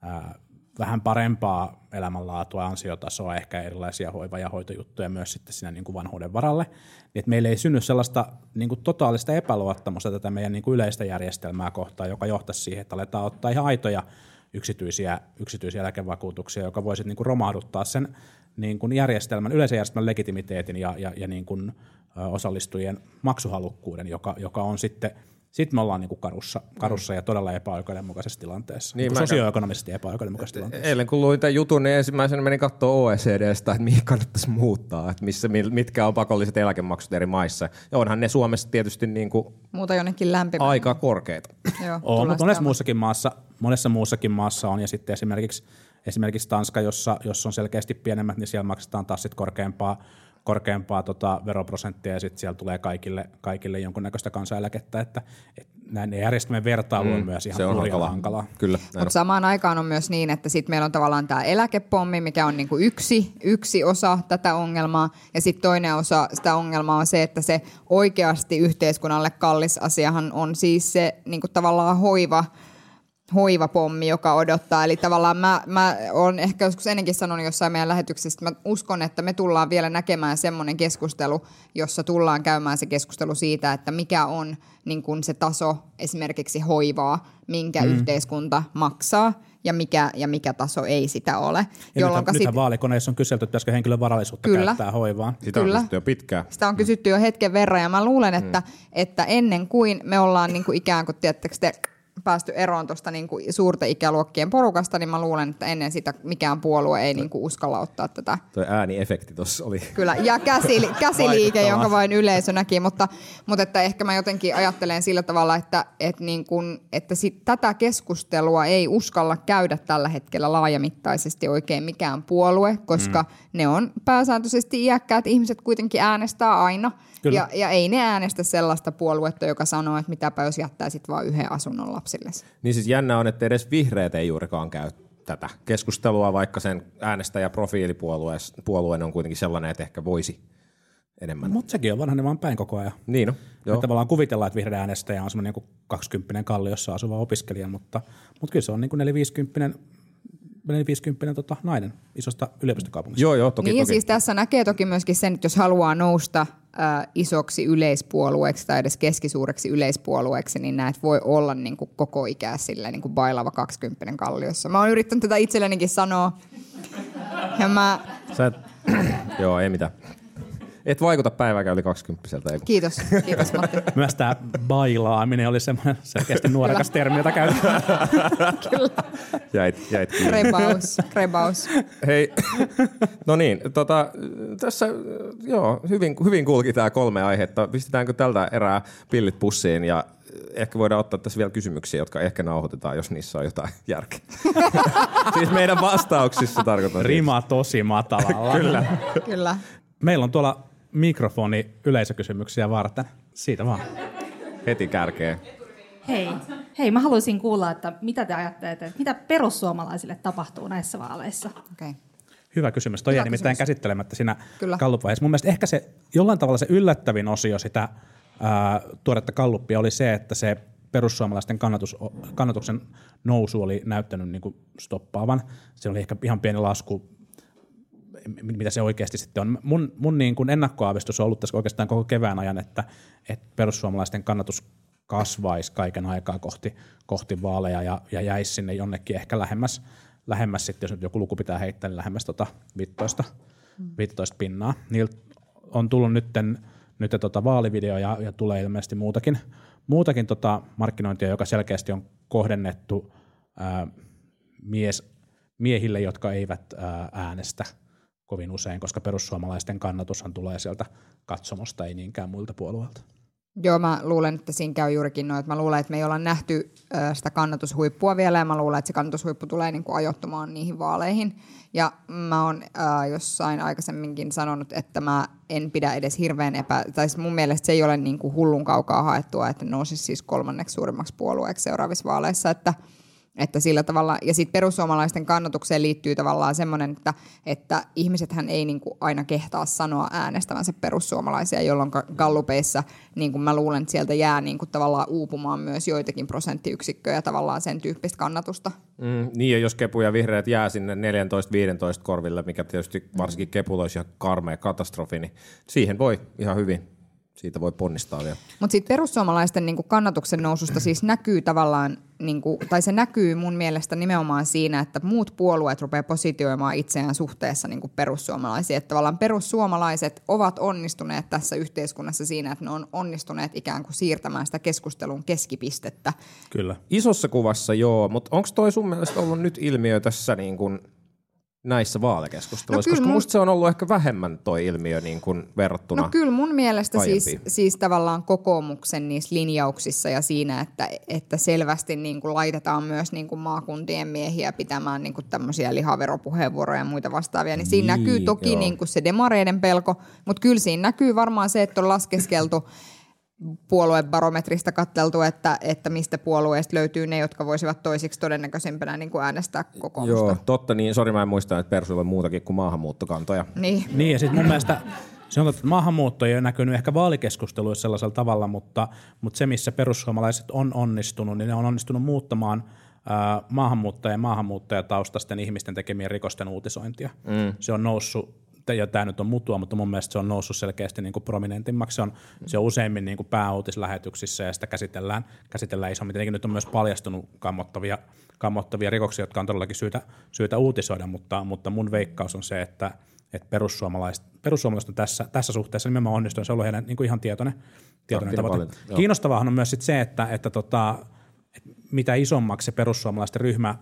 ää, vähän parempaa elämänlaatua, ansiotasoa, ehkä erilaisia hoiva- ja hoitojuttuja myös sitten siinä niin kuin vanhuuden varalle, niin että meille ei synny sellaista niin kuin totaalista epäluottamusta tätä meidän niin kuin yleistä järjestelmää kohtaan, joka johtaisi siihen, että aletaan ottaa ihan aitoja yksityisiä, yksityisiä eläkevakuutuksia, joka voisi niin kuin romahduttaa sen niin kuin järjestelmän, yleisen järjestelmän legitimiteetin ja, ja, ja niin kuin, osallistujien maksuhalukkuuden, joka, joka on sitten sitten me ollaan niin kuin karussa, karussa ja todella epäoikeudenmukaisessa tilanteessa, Niin, niin, sosioekonomisesti epäoikeudenmukaisessa tilanteessa. Eilen kun luin tämän jutun, niin ensimmäisenä menin katsoa OECDstä, että mihin kannattaisi muuttaa, että missä, mitkä on pakolliset eläkemaksut eri maissa. Ja onhan ne Suomessa tietysti niin kuin Muuta jonnekin lämpimään. aika korkeita. Joo, On, mutta monessa muussakin, maassa, monessa muussakin maassa on, ja sitten esimerkiksi, esimerkiksi Tanska, jossa, jossa on selkeästi pienemmät, niin siellä maksetaan taas sit korkeampaa, korkeampaa tota veroprosenttia, ja sitten siellä tulee kaikille, kaikille jonkunnäköistä kansaneläkettä, että, että näin järjestelmien vertailu on myös ihan Se on hurjan hankalaa. hankalaa. Kyllä. Mutta samaan aikaan on myös niin, että sitten meillä on tavallaan tämä eläkepommi, mikä on niinku yksi, yksi osa tätä ongelmaa. Ja sitten toinen osa sitä ongelmaa on se, että se oikeasti yhteiskunnalle kallis asiahan on siis se niinku tavallaan hoiva, hoivapommi, joka odottaa. Eli tavallaan mä, mä olen ehkä joskus ennenkin sanonut jossain meidän lähetyksessä, että mä uskon, että me tullaan vielä näkemään semmoinen keskustelu, jossa tullaan käymään se keskustelu siitä, että mikä on niin kuin se taso esimerkiksi hoivaa, minkä mm. yhteiskunta maksaa ja mikä, ja mikä taso ei sitä ole. Ja Jolloinka nythän, sit- nythän vaalikoneissa on kyselty, että pitäisikö henkilön varallisuutta Kyllä. käyttää hoivaan. Sitä Kyllä. on kysytty jo pitkään. Sitä on kysytty jo hetken verran ja mä luulen, että, että ennen kuin me ollaan niin kuin ikään kuin, tiedättekö te, päästy eroon tuosta niin suurten ikäluokkien porukasta, niin mä luulen, että ennen sitä mikään puolue ei niin kuin uskalla ottaa tätä. Tuo ääniefekti tuossa oli. Kyllä, ja käsi, käsiliike, jonka vain yleisö näki, mutta, mutta että ehkä mä jotenkin ajattelen sillä tavalla, että, että, niin kuin, että sit, tätä keskustelua ei uskalla käydä tällä hetkellä laajamittaisesti oikein mikään puolue, koska mm. ne on pääsääntöisesti iäkkäät ihmiset kuitenkin äänestää aina. Kyllä. Ja, ja ei ne äänestä sellaista puoluetta, joka sanoo, että mitäpä jos jättäisit vain yhden asunnon lapsille. Niin siis jännä on, että edes vihreät ei juurikaan käy tätä keskustelua, vaikka sen äänestäjäprofiilipuolueen on kuitenkin sellainen, että ehkä voisi enemmän. Mutta sekin on vanhanen vaan päin koko ajan. Niin no, Joo. Tavallaan kuvitellaan, että vihreä äänestäjä on semmoinen 20 kalliossa asuva opiskelija, mutta, mutta kyllä se on niin kuin 450 450 tota, nainen isosta yliopistokaupungista. Joo, joo, toki, niin ja toki. siis tässä näkee toki myöskin sen, että jos haluaa nousta isoksi yleispuolueeksi tai edes keskisuureksi yleispuolueeksi, niin näet voi olla niin kuin koko ikää silleen, niin kuin bailava 20 kalliossa. Mä oon yrittänyt tätä itsellenikin sanoa. Ja mä, Sä et, joo, ei mitään. Et vaikuta päivääkään yli 20 ei kun. kiitos, kiitos Matti. Myös tämä bailaaminen oli semmoinen selkeästi nuorekas termi, jota käytetään. Jäit, jäit kiinni. Krebaus, krebaus. Hei, no niin, tota, tässä joo, hyvin, hyvin kulki tämä kolme aihetta. Pistetäänkö tältä erää pillit pussiin ja ehkä voidaan ottaa tässä vielä kysymyksiä, jotka ehkä nauhoitetaan, jos niissä on jotain järkeä. siis meidän vastauksissa tarkoitan. siis. Rima tosi matalalla. Kyllä. Kyllä. Meillä on tuolla mikrofoni yleisökysymyksiä varten. Siitä vaan. Heti kärkeen. Hei. Hei, mä haluaisin kuulla, että mitä te ajattelette, että mitä perussuomalaisille tapahtuu näissä vaaleissa? Okay. Hyvä kysymys. Toi Hyvä jäi nimittäin kysymys. käsittelemättä siinä kallupvaiheessa. Mun mielestä ehkä se jollain tavalla se yllättävin osio sitä ää, tuoretta kalluppia oli se, että se perussuomalaisten kannatus, kannatuksen nousu oli näyttänyt niin kuin stoppaavan. Se oli ehkä ihan pieni lasku, mitä se oikeasti sitten on. Mun, mun niin kuin ennakkoaavistus on ollut tässä oikeastaan koko kevään ajan, että, että perussuomalaisten kannatus kasvaisi kaiken aikaa kohti, kohti vaaleja ja, ja jäisi sinne jonnekin ehkä lähemmäs, lähemmäs sitten, jos nyt joku luku pitää heittää, niin lähemmäs tota 15, 15 pinnaa. Niiltä on tullut nytten, nyt tota vaalivideo ja, ja tulee ilmeisesti muutakin, muutakin tota markkinointia, joka selkeästi on kohdennettu ää, mies, miehille, jotka eivät ää, äänestä kovin usein, koska perussuomalaisten kannatushan tulee sieltä katsomosta, ei niinkään muilta puolueilta. Joo, mä luulen, että siinä käy juurikin noin, että mä luulen, että me ei olla nähty sitä kannatushuippua vielä, ja mä luulen, että se kannatushuippu tulee niin kuin ajoittumaan niihin vaaleihin. Ja mä oon äh, jossain aikaisemminkin sanonut, että mä en pidä edes hirveän epä... Tai siis mun mielestä se ei ole niin kuin hullun kaukaa haettua, että nousisi siis kolmanneksi suurimmaksi puolueeksi seuraavissa vaaleissa, että että sillä tavalla, ja sitten perussuomalaisten kannatukseen liittyy tavallaan semmoinen, että, että ihmisethän ei niin kuin aina kehtaa sanoa äänestävänsä perussuomalaisia, jolloin gallupeissa niin kuin mä luulen, että sieltä jää niin kuin tavallaan uupumaan myös joitakin prosenttiyksikköjä tavallaan sen tyyppistä kannatusta. Mm, niin, ja jos kepu ja vihreät jää sinne 14-15 korville, mikä tietysti varsinkin kepulla olisi ihan karmea katastrofi, niin siihen voi ihan hyvin, siitä voi ponnistaa vielä. Mutta sitten perussuomalaisten niinku kannatuksen noususta siis näkyy tavallaan, niinku, tai se näkyy mun mielestä nimenomaan siinä, että muut puolueet rupeaa positioimaan itseään suhteessa niinku perussuomalaisiin. Että tavallaan perussuomalaiset ovat onnistuneet tässä yhteiskunnassa siinä, että ne on onnistuneet ikään kuin siirtämään sitä keskustelun keskipistettä. Kyllä. Isossa kuvassa joo, mutta onko toi sun mielestä ollut nyt ilmiö tässä niin kuin näissä vaalikeskusteluissa? No Koska mun- musta se on ollut ehkä vähemmän toi ilmiö niin kuin verrattuna. No kyllä mun mielestä siis, siis tavallaan kokoomuksen niissä linjauksissa ja siinä, että, että selvästi niin kuin laitetaan myös niin kuin maakuntien miehiä pitämään niin kuin tämmöisiä lihaveropuheenvuoroja ja muita vastaavia, niin siinä Niin, näkyy toki joo. niin kuin se demareiden pelko, mutta kyllä siinä näkyy varmaan se, että on laskeskeltu puoluebarometrista katteltu, että, että mistä puolueesta löytyy ne, jotka voisivat toisiksi todennäköisempänä niin kuin äänestää kokoomusta. Joo, totta niin. Sori, mä en muista, että Persuilla on muutakin kuin maahanmuuttokantoja. Niin. Niin, ja sitten mun mielestä se on totta, että maahanmuutto ei ole näkynyt ehkä vaalikeskusteluissa sellaisella tavalla, mutta, mutta se, missä perussuomalaiset on onnistunut, niin ne on onnistunut muuttamaan ja maahanmuuttajataustaisten ihmisten tekemien rikosten uutisointia. Mm. Se on noussut, ja tämä nyt on mutua, mutta mun mielestä se on noussut selkeästi niin kuin prominentimmaksi. Se on, se on useimmin niin kuin pääuutislähetyksissä ja sitä käsitellään, käsitellään isommin. Tietenkin nyt on myös paljastunut kammottavia, kammottavia rikoksia, jotka on todellakin syytä, syytä uutisoida, mutta, mutta mun veikkaus on se, että, että perussuomalaiset, perussuomalaiset on tässä, tässä suhteessa nimenomaan onnistunut. Se on ollut heidän niin kuin ihan tietoinen, tietoinen tavoite. Kiinnostavaahan on myös sit se, että, että tota, et mitä isommaksi se perussuomalaisten ryhmä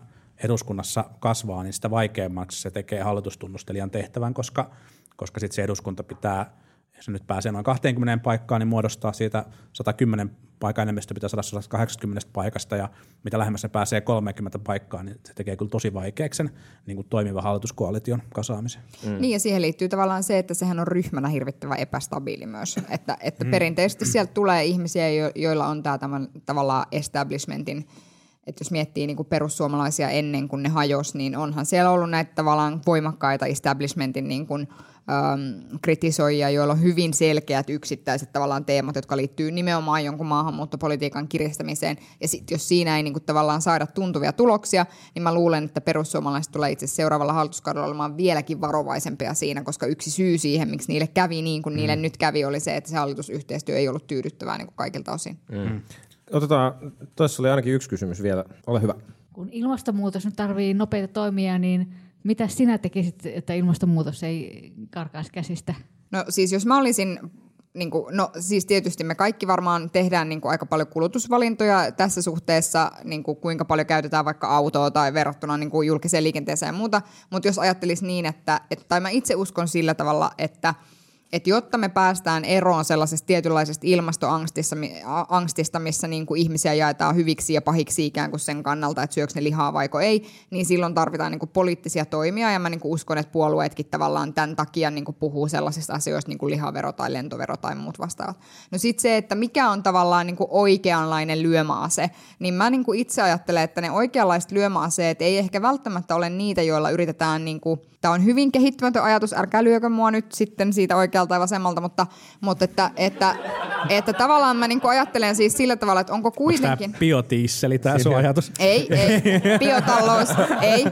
eduskunnassa kasvaa, niin sitä vaikeammaksi se tekee hallitustunnustelijan tehtävän, koska, koska sitten se eduskunta pitää, jos se nyt pääsee noin 20 paikkaan, niin muodostaa siitä 110 paikan enemmistö pitää saada 180 paikasta, ja mitä lähemmäs se pääsee 30 paikkaan, niin se tekee kyllä tosi vaikeaksi sen niin kuin toimiva hallituskoalition kasaamisen. Mm. Niin ja siihen liittyy tavallaan se, että sehän on ryhmänä hirvittävän epästabiili myös. Että, että mm. perinteisesti sieltä tulee ihmisiä, jo, joilla on tämä tämän, tavallaan establishmentin että jos miettii niin kuin perussuomalaisia ennen kuin ne hajosi, niin onhan siellä ollut näitä tavallaan voimakkaita establishmentin niin kuin, ähm, kritisoijia, joilla on hyvin selkeät yksittäiset tavallaan teemat, jotka liittyy nimenomaan jonkun maahanmuuttopolitiikan kiristämiseen. Ja sitten jos siinä ei niin kuin, tavallaan saada tuntuvia tuloksia, niin mä luulen, että perussuomalaiset tulee itse seuraavalla hallituskaudella olemaan vieläkin varovaisempia siinä, koska yksi syy siihen, miksi niille kävi niin kuin mm. niille nyt kävi, oli se, että se hallitusyhteistyö ei ollut tyydyttävää niin kuin kaikilta osin. Mm. Otetaan, tuossa oli ainakin yksi kysymys vielä. Ole hyvä. Kun ilmastonmuutos nyt tarvii nopeita toimia, niin mitä sinä tekisit, että ilmastonmuutos ei karkaisi käsistä? No siis jos mä olisin niin kuin, no siis tietysti me kaikki varmaan tehdään niin kuin aika paljon kulutusvalintoja tässä suhteessa, niin kuin kuinka paljon käytetään vaikka autoa tai verrattuna niin kuin julkiseen liikenteeseen ja muuta, mutta jos ajattelisi niin, että, että, tai mä itse uskon sillä tavalla, että – että jotta me päästään eroon sellaisesta tietynlaisesta ilmastoangstista, missä niin kuin ihmisiä jaetaan hyviksi ja pahiksi ikään kuin sen kannalta, että syöks ne lihaa vaiko ei, niin silloin tarvitaan niin kuin poliittisia toimia ja mä niin kuin uskon, että puolueetkin tavallaan tämän takia niin kuin puhuu sellaisista asioista niin kuin lihavero tai lentovero tai muut vastaavat. No sitten se, että mikä on tavallaan niin kuin oikeanlainen lyömäase, niin mä niin kuin itse ajattelen, että ne oikeanlaiset lyömäaseet ei ehkä välttämättä ole niitä, joilla yritetään, niin kuin, tämä on hyvin kehittymätön ajatus, älkää lyökö mua nyt sitten siitä oikealta ja vasemmalta, mutta, mutta että, että, että tavallaan mä niin ajattelen siis sillä tavalla, että onko kuitenkin... Onko tämä biotiisseli tämä sun ajatus? Ei, ei, biotalous, ei,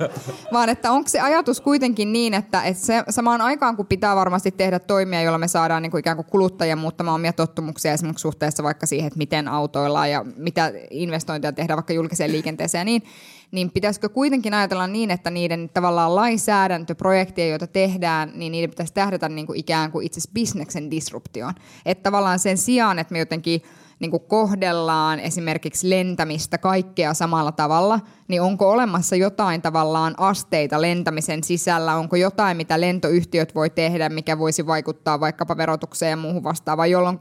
vaan että onko se ajatus kuitenkin niin, että, että se, samaan aikaan kun pitää varmasti tehdä toimia, joilla me saadaan niin kuin ikään kuin kuluttajia muuttamaan omia tottumuksia esimerkiksi suhteessa vaikka siihen, että miten autoillaan ja mitä investointeja tehdään vaikka julkiseen liikenteeseen ja niin, niin pitäisikö kuitenkin ajatella niin, että niiden tavallaan lainsäädäntöprojekteja, joita tehdään, niin niiden pitäisi tähdätä niin kuin ikään kuin itse bisneksen disruptioon. Että tavallaan sen sijaan, että me jotenkin niin kuin kohdellaan esimerkiksi lentämistä kaikkea samalla tavalla, niin onko olemassa jotain tavallaan asteita lentämisen sisällä, onko jotain, mitä lentoyhtiöt voi tehdä, mikä voisi vaikuttaa vaikkapa verotukseen ja muuhun vastaavaan, jolloin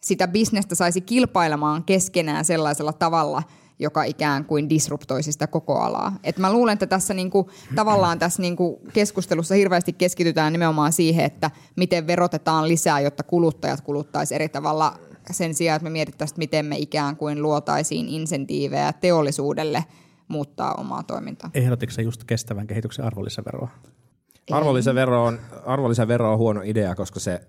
sitä bisnestä saisi kilpailemaan keskenään sellaisella tavalla, joka ikään kuin disruptoisi sitä koko alaa. Et mä luulen, että tässä niinku, tavallaan tässä niinku keskustelussa hirveästi keskitytään nimenomaan siihen, että miten verotetaan lisää, jotta kuluttajat kuluttaisi eri tavalla sen sijaan, että me mietittäisiin, miten me ikään kuin luotaisiin insentiivejä teollisuudelle muuttaa omaa toimintaa. Ehdotitko just kestävän kehityksen arvonlisäveroa? Arvonlisävero on, arvonlisävero on huono idea, koska se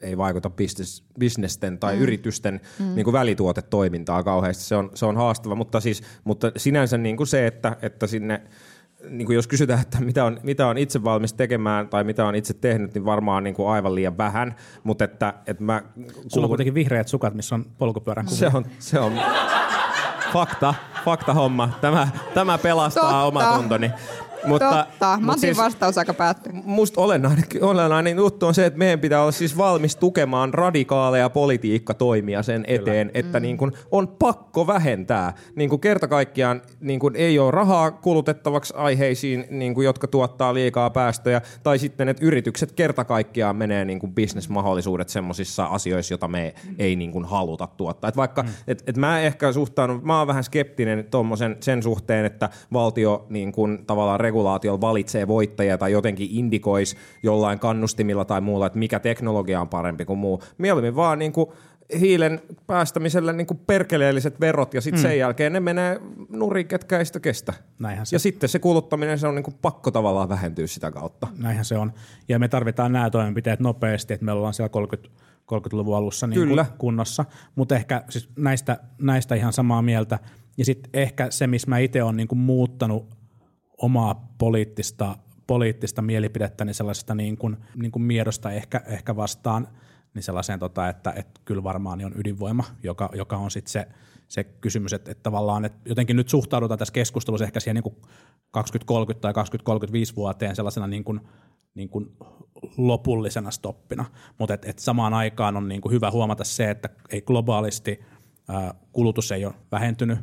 ei vaikuta business, bisnesten tai mm. yritysten mm. Niin kuin välituotetoimintaa kauheasti. Se on, se on haastava, mutta, siis, mutta sinänsä niin kuin se, että, että sinne niin kuin jos kysytään, että mitä on, mitä on itse valmis tekemään tai mitä on itse tehnyt, niin varmaan niin kuin aivan liian vähän. Mutta että, että mä kuulun... Sulla on kuitenkin vihreät sukat, missä on polkupyörän kuva. Se on, se on fakta, fakta homma. Tämä, tämä pelastaa Totta. omatuntoni. Mutta, Totta. Matin siis, vastaus aika päättyy. Musta olennainen, olennainen juttu on se, että meidän pitää olla siis valmis tukemaan radikaaleja politiikkatoimia sen eteen, Kyllä. että mm. niin kun on pakko vähentää. Niin kun kerta kaikkiaan niin kun ei ole rahaa kulutettavaksi aiheisiin, niin kun, jotka tuottaa liikaa päästöjä, tai sitten että yritykset kerta kaikkiaan menee niin kun bisnesmahdollisuudet semmoisissa asioissa, joita me ei niin kun haluta tuottaa. Et vaikka, mm. et, et mä ehkä suhtaudun, mä oon vähän skeptinen sen suhteen, että valtio niin kun, tavallaan regulaatiolla valitsee voittajia tai jotenkin indikoisi jollain kannustimilla tai muulla, että mikä teknologia on parempi kuin muu. Mieluummin vaan niin kuin hiilen päästämiselle niin kuin perkeleelliset verot ja sitten mm. sen jälkeen ne menee nurin, ketkä ei sitä kestä. Näinhän se. Ja sitten se kuluttaminen, se on niin kuin pakko tavallaan vähentyä sitä kautta. Näinhän se on. Ja me tarvitaan nämä toimenpiteet nopeasti, että me ollaan siellä 30, 30-luvun alussa niin Kyllä. kunnossa. Mutta ehkä siis näistä, näistä ihan samaa mieltä. Ja sitten ehkä se, missä mä itse olen niin kuin muuttanut omaa poliittista, poliittista mielipidettä niin sellaisesta niin kuin, niin kuin miedosta ehkä, ehkä vastaan niin sellaiseen, tota, että, että kyllä varmaan on ydinvoima, joka, joka on sitten se, se kysymys, että, että tavallaan että jotenkin nyt suhtaudutaan tässä keskustelussa ehkä siihen niin kuin 2030 tai 2035 vuoteen sellaisena niin kuin, niin kuin lopullisena stoppina, mutta et, et samaan aikaan on niin kuin hyvä huomata se, että ei globaalisti ää, kulutus ei ole vähentynyt,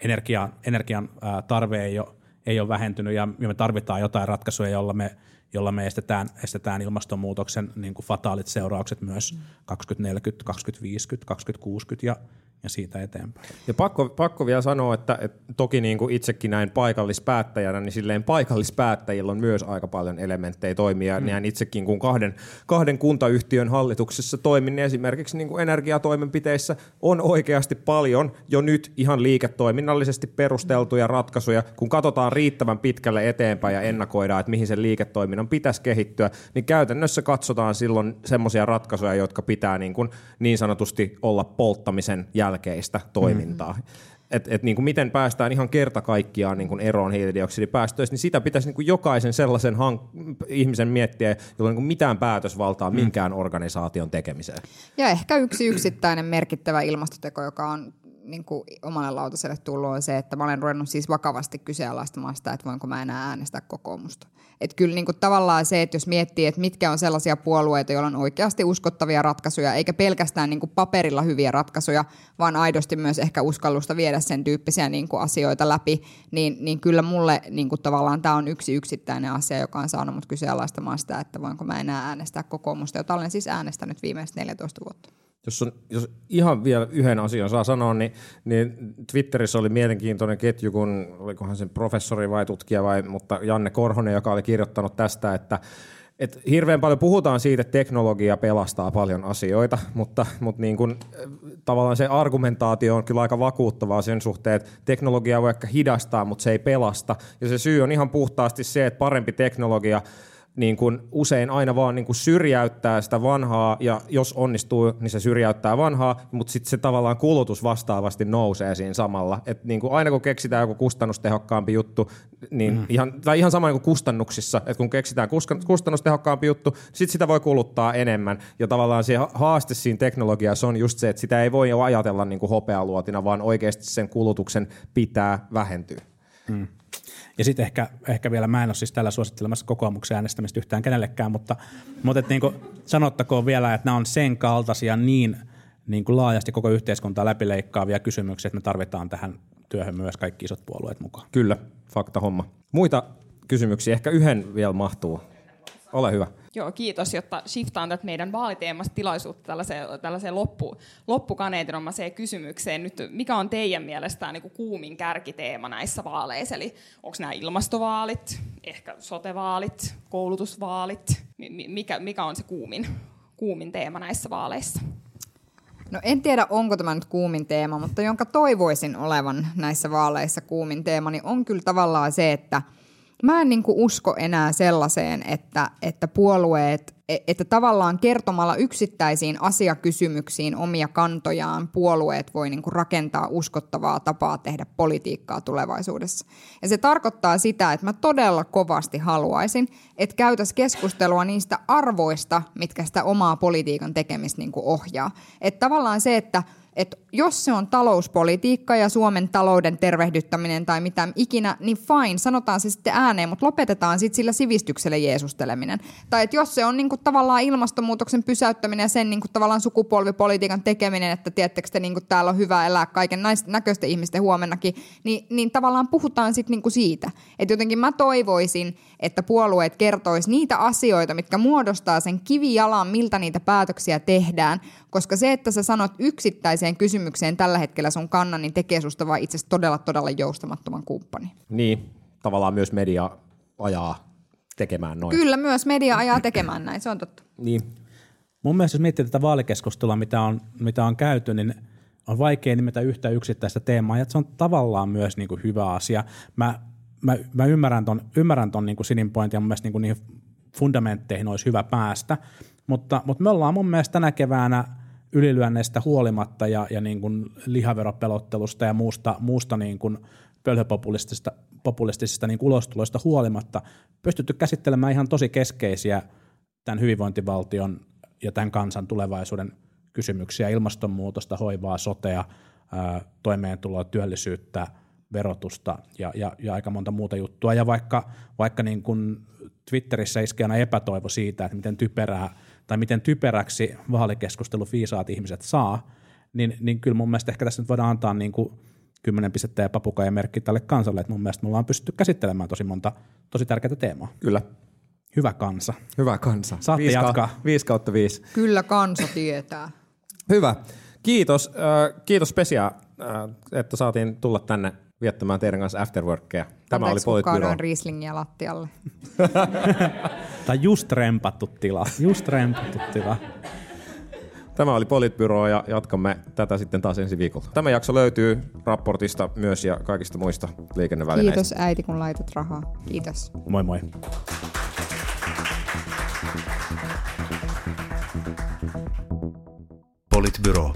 energian, energian ää, tarve ei ole, ei ole vähentynyt ja me tarvitaan jotain ratkaisuja, jolla me, jolla me estetään, estetään ilmastonmuutoksen niin kuin fataalit seuraukset myös 2040, 2050, 2060 ja, ja siitä eteenpäin. Ja pakko, pakko vielä sanoa, että, että toki niin kuin itsekin näin paikallispäättäjänä, niin silleen paikallispäättäjillä on myös aika paljon elementtejä toimia. Mm. Näin itsekin, kun kahden, kahden kuntayhtiön hallituksessa toimin, niin esimerkiksi niin kuin energiatoimenpiteissä on oikeasti paljon jo nyt ihan liiketoiminnallisesti perusteltuja ratkaisuja. Kun katsotaan riittävän pitkälle eteenpäin ja ennakoidaan, että mihin sen liiketoiminnan pitäisi kehittyä, niin käytännössä katsotaan silloin semmoisia ratkaisuja, jotka pitää niin, kuin niin sanotusti olla polttamisen jälkeistä toimintaa. Mm-hmm. Et, et niin kuin miten päästään ihan kerta kaikkiaan niin kuin eroon hiilidioksidipäästöistä, niin sitä pitäisi niin kuin jokaisen sellaisen hank- ihmisen miettiä, jolla on niin kuin mitään päätösvaltaa mm. minkään organisaation tekemiseen. Ja ehkä yksi yksittäinen merkittävä ilmastoteko, joka on niin kuin omalle lautaselle tullut, on se, että mä olen ruvennut siis vakavasti kyseenalaistamaan sitä, että voinko mä enää äänestää kokoomusta. Että kyllä niin kuin tavallaan se, että jos miettii, että mitkä on sellaisia puolueita, joilla on oikeasti uskottavia ratkaisuja, eikä pelkästään niin kuin paperilla hyviä ratkaisuja, vaan aidosti myös ehkä uskallusta viedä sen tyyppisiä niin kuin asioita läpi, niin, niin kyllä mulle niin kuin tavallaan tämä on yksi yksittäinen asia, joka on saanut mut kyseenalaistamaan sitä, että voinko mä enää äänestää kokoomusta, jota olen siis äänestänyt viimeiset 14 vuotta. Jos, on, jos ihan vielä yhden asian saa sanoa, niin, niin Twitterissä oli mielenkiintoinen ketju, kun olikohan sen professori vai tutkija vai, mutta Janne Korhonen, joka oli kirjoittanut tästä, että et hirveän paljon puhutaan siitä, että teknologia pelastaa paljon asioita, mutta, mutta niin kun, tavallaan se argumentaatio on kyllä aika vakuuttavaa sen suhteen, että teknologia voi ehkä hidastaa, mutta se ei pelasta. Ja se syy on ihan puhtaasti se, että parempi teknologia – niin kuin usein aina vaan niin kuin syrjäyttää sitä vanhaa, ja jos onnistuu, niin se syrjäyttää vanhaa, mutta sitten se tavallaan kulutus vastaavasti nousee siinä samalla. Et niin kuin aina kun keksitään joku kustannustehokkaampi juttu, niin mm. ihan, tai ihan sama niin kuin kustannuksissa, että kun keksitään kustannustehokkaampi juttu, sitten sitä voi kuluttaa enemmän. Ja tavallaan se haaste siinä teknologiassa on just se, että sitä ei voi ajatella niin kuin hopealuotina, vaan oikeasti sen kulutuksen pitää vähentyä. Mm. Ja sitten ehkä, ehkä vielä, mä en ole siis tällä suosittelemassa kokoomuksen äänestämistä yhtään kenellekään, mutta, mutta et niin kuin sanottakoon vielä, että nämä on sen kaltaisia niin, niin kuin laajasti koko yhteiskuntaa läpileikkaavia kysymyksiä, että me tarvitaan tähän työhön myös kaikki isot puolueet mukaan. Kyllä, fakta homma. Muita kysymyksiä, ehkä yhden vielä mahtuu. Ole hyvä. Joo, kiitos, jotta shiftaan tätä meidän vaaliteemasta tilaisuutta tällaiseen, tällaiseen loppu, loppukaneetinomaiseen kysymykseen. Nyt, mikä on teidän mielestään niin kuin kuumin kärkiteema näissä vaaleissa? Eli onko nämä ilmastovaalit, ehkä sotevaalit, koulutusvaalit? Mikä, mikä on se kuumin, kuumin teema näissä vaaleissa? No en tiedä, onko tämä nyt kuumin teema, mutta jonka toivoisin olevan näissä vaaleissa kuumin teema, niin on kyllä tavallaan se, että – mä en niin usko enää sellaiseen, että, että puolueet, e, että tavallaan kertomalla yksittäisiin asiakysymyksiin omia kantojaan puolueet voi niin rakentaa uskottavaa tapaa tehdä politiikkaa tulevaisuudessa. Ja se tarkoittaa sitä, että mä todella kovasti haluaisin, että käytäisiin keskustelua niistä arvoista, mitkä sitä omaa politiikan tekemistä niin ohjaa. Että tavallaan se, että – että jos se on talouspolitiikka ja Suomen talouden tervehdyttäminen tai mitä ikinä, niin fine, sanotaan se sitten ääneen, mutta lopetetaan sitten sillä sivistykselle jeesusteleminen. Tai että jos se on niinku tavallaan ilmastonmuutoksen pysäyttäminen ja sen niinku tavallaan sukupolvipolitiikan tekeminen, että tiedättekö te niinku täällä on hyvä elää kaiken näköisten ihmisten huomennakin, niin, niin tavallaan puhutaan sitten niinku siitä. Että jotenkin mä toivoisin, että puolueet kertois niitä asioita, mitkä muodostaa sen kivijalan, miltä niitä päätöksiä tehdään, koska se, että sä sanot yksittäiseen kysymykseen tällä hetkellä sun kannan, niin tekee susta vaan itse todella, todella joustamattoman kumppani. Niin, tavallaan myös media ajaa tekemään noin. Kyllä, myös media ajaa tekemään näin, se on totta. Niin. Mun mielestä jos miettii tätä vaalikeskustelua, mitä on, mitä on käyty, niin on vaikea nimetä yhtä yksittäistä teemaa, ja se on tavallaan myös niin kuin hyvä asia. Mä, mä, mä ymmärrän ton, ymmärrän ton niin kuin Sinin pointin, ja mun mielestä niin kuin niihin fundamentteihin olisi hyvä päästä, mutta, mutta me ollaan mun mielestä tänä keväänä – ylilyönneistä huolimatta ja, ja niin kuin lihaveropelottelusta ja muusta, muusta niin kuin pölhöpopulistisista populistisista niin ulostuloista huolimatta pystytty käsittelemään ihan tosi keskeisiä tämän hyvinvointivaltion ja tämän kansan tulevaisuuden kysymyksiä, ilmastonmuutosta, hoivaa, sotea, toimeentuloa, työllisyyttä, verotusta ja, ja, ja aika monta muuta juttua. Ja vaikka, vaikka niin kuin Twitterissä iskee aina epätoivo siitä, että miten typerää tai miten typeräksi vaalikeskustelu viisaat ihmiset saa, niin, niin kyllä mun mielestä ehkä tässä nyt voidaan antaa niin kuin kymmenen pistettä ja papukaija merkki tälle kansalle. Että mun mielestä me ollaan pystytty käsittelemään tosi monta tosi tärkeää teemaa. Kyllä. Hyvä kansa. Hyvä kansa. Saatte Viisi ka- jatkaa. Viisi kautta viisi. Kyllä kansa tietää. Hyvä. Kiitos, äh, kiitos Pesia, äh, että saatiin tulla tänne viettämään teidän kanssa afterworkia. Tämä Anteeksi, oli kaadoin Rieslingiä lattialle. Tai just rempattu tila. Just rempattu tila. Tämä oli Politbyro ja jatkamme tätä sitten taas ensi viikolla. Tämä jakso löytyy raportista myös ja kaikista muista liikennevälineistä. Kiitos äiti, kun laitat rahaa. Kiitos. Moi moi. Politbyro.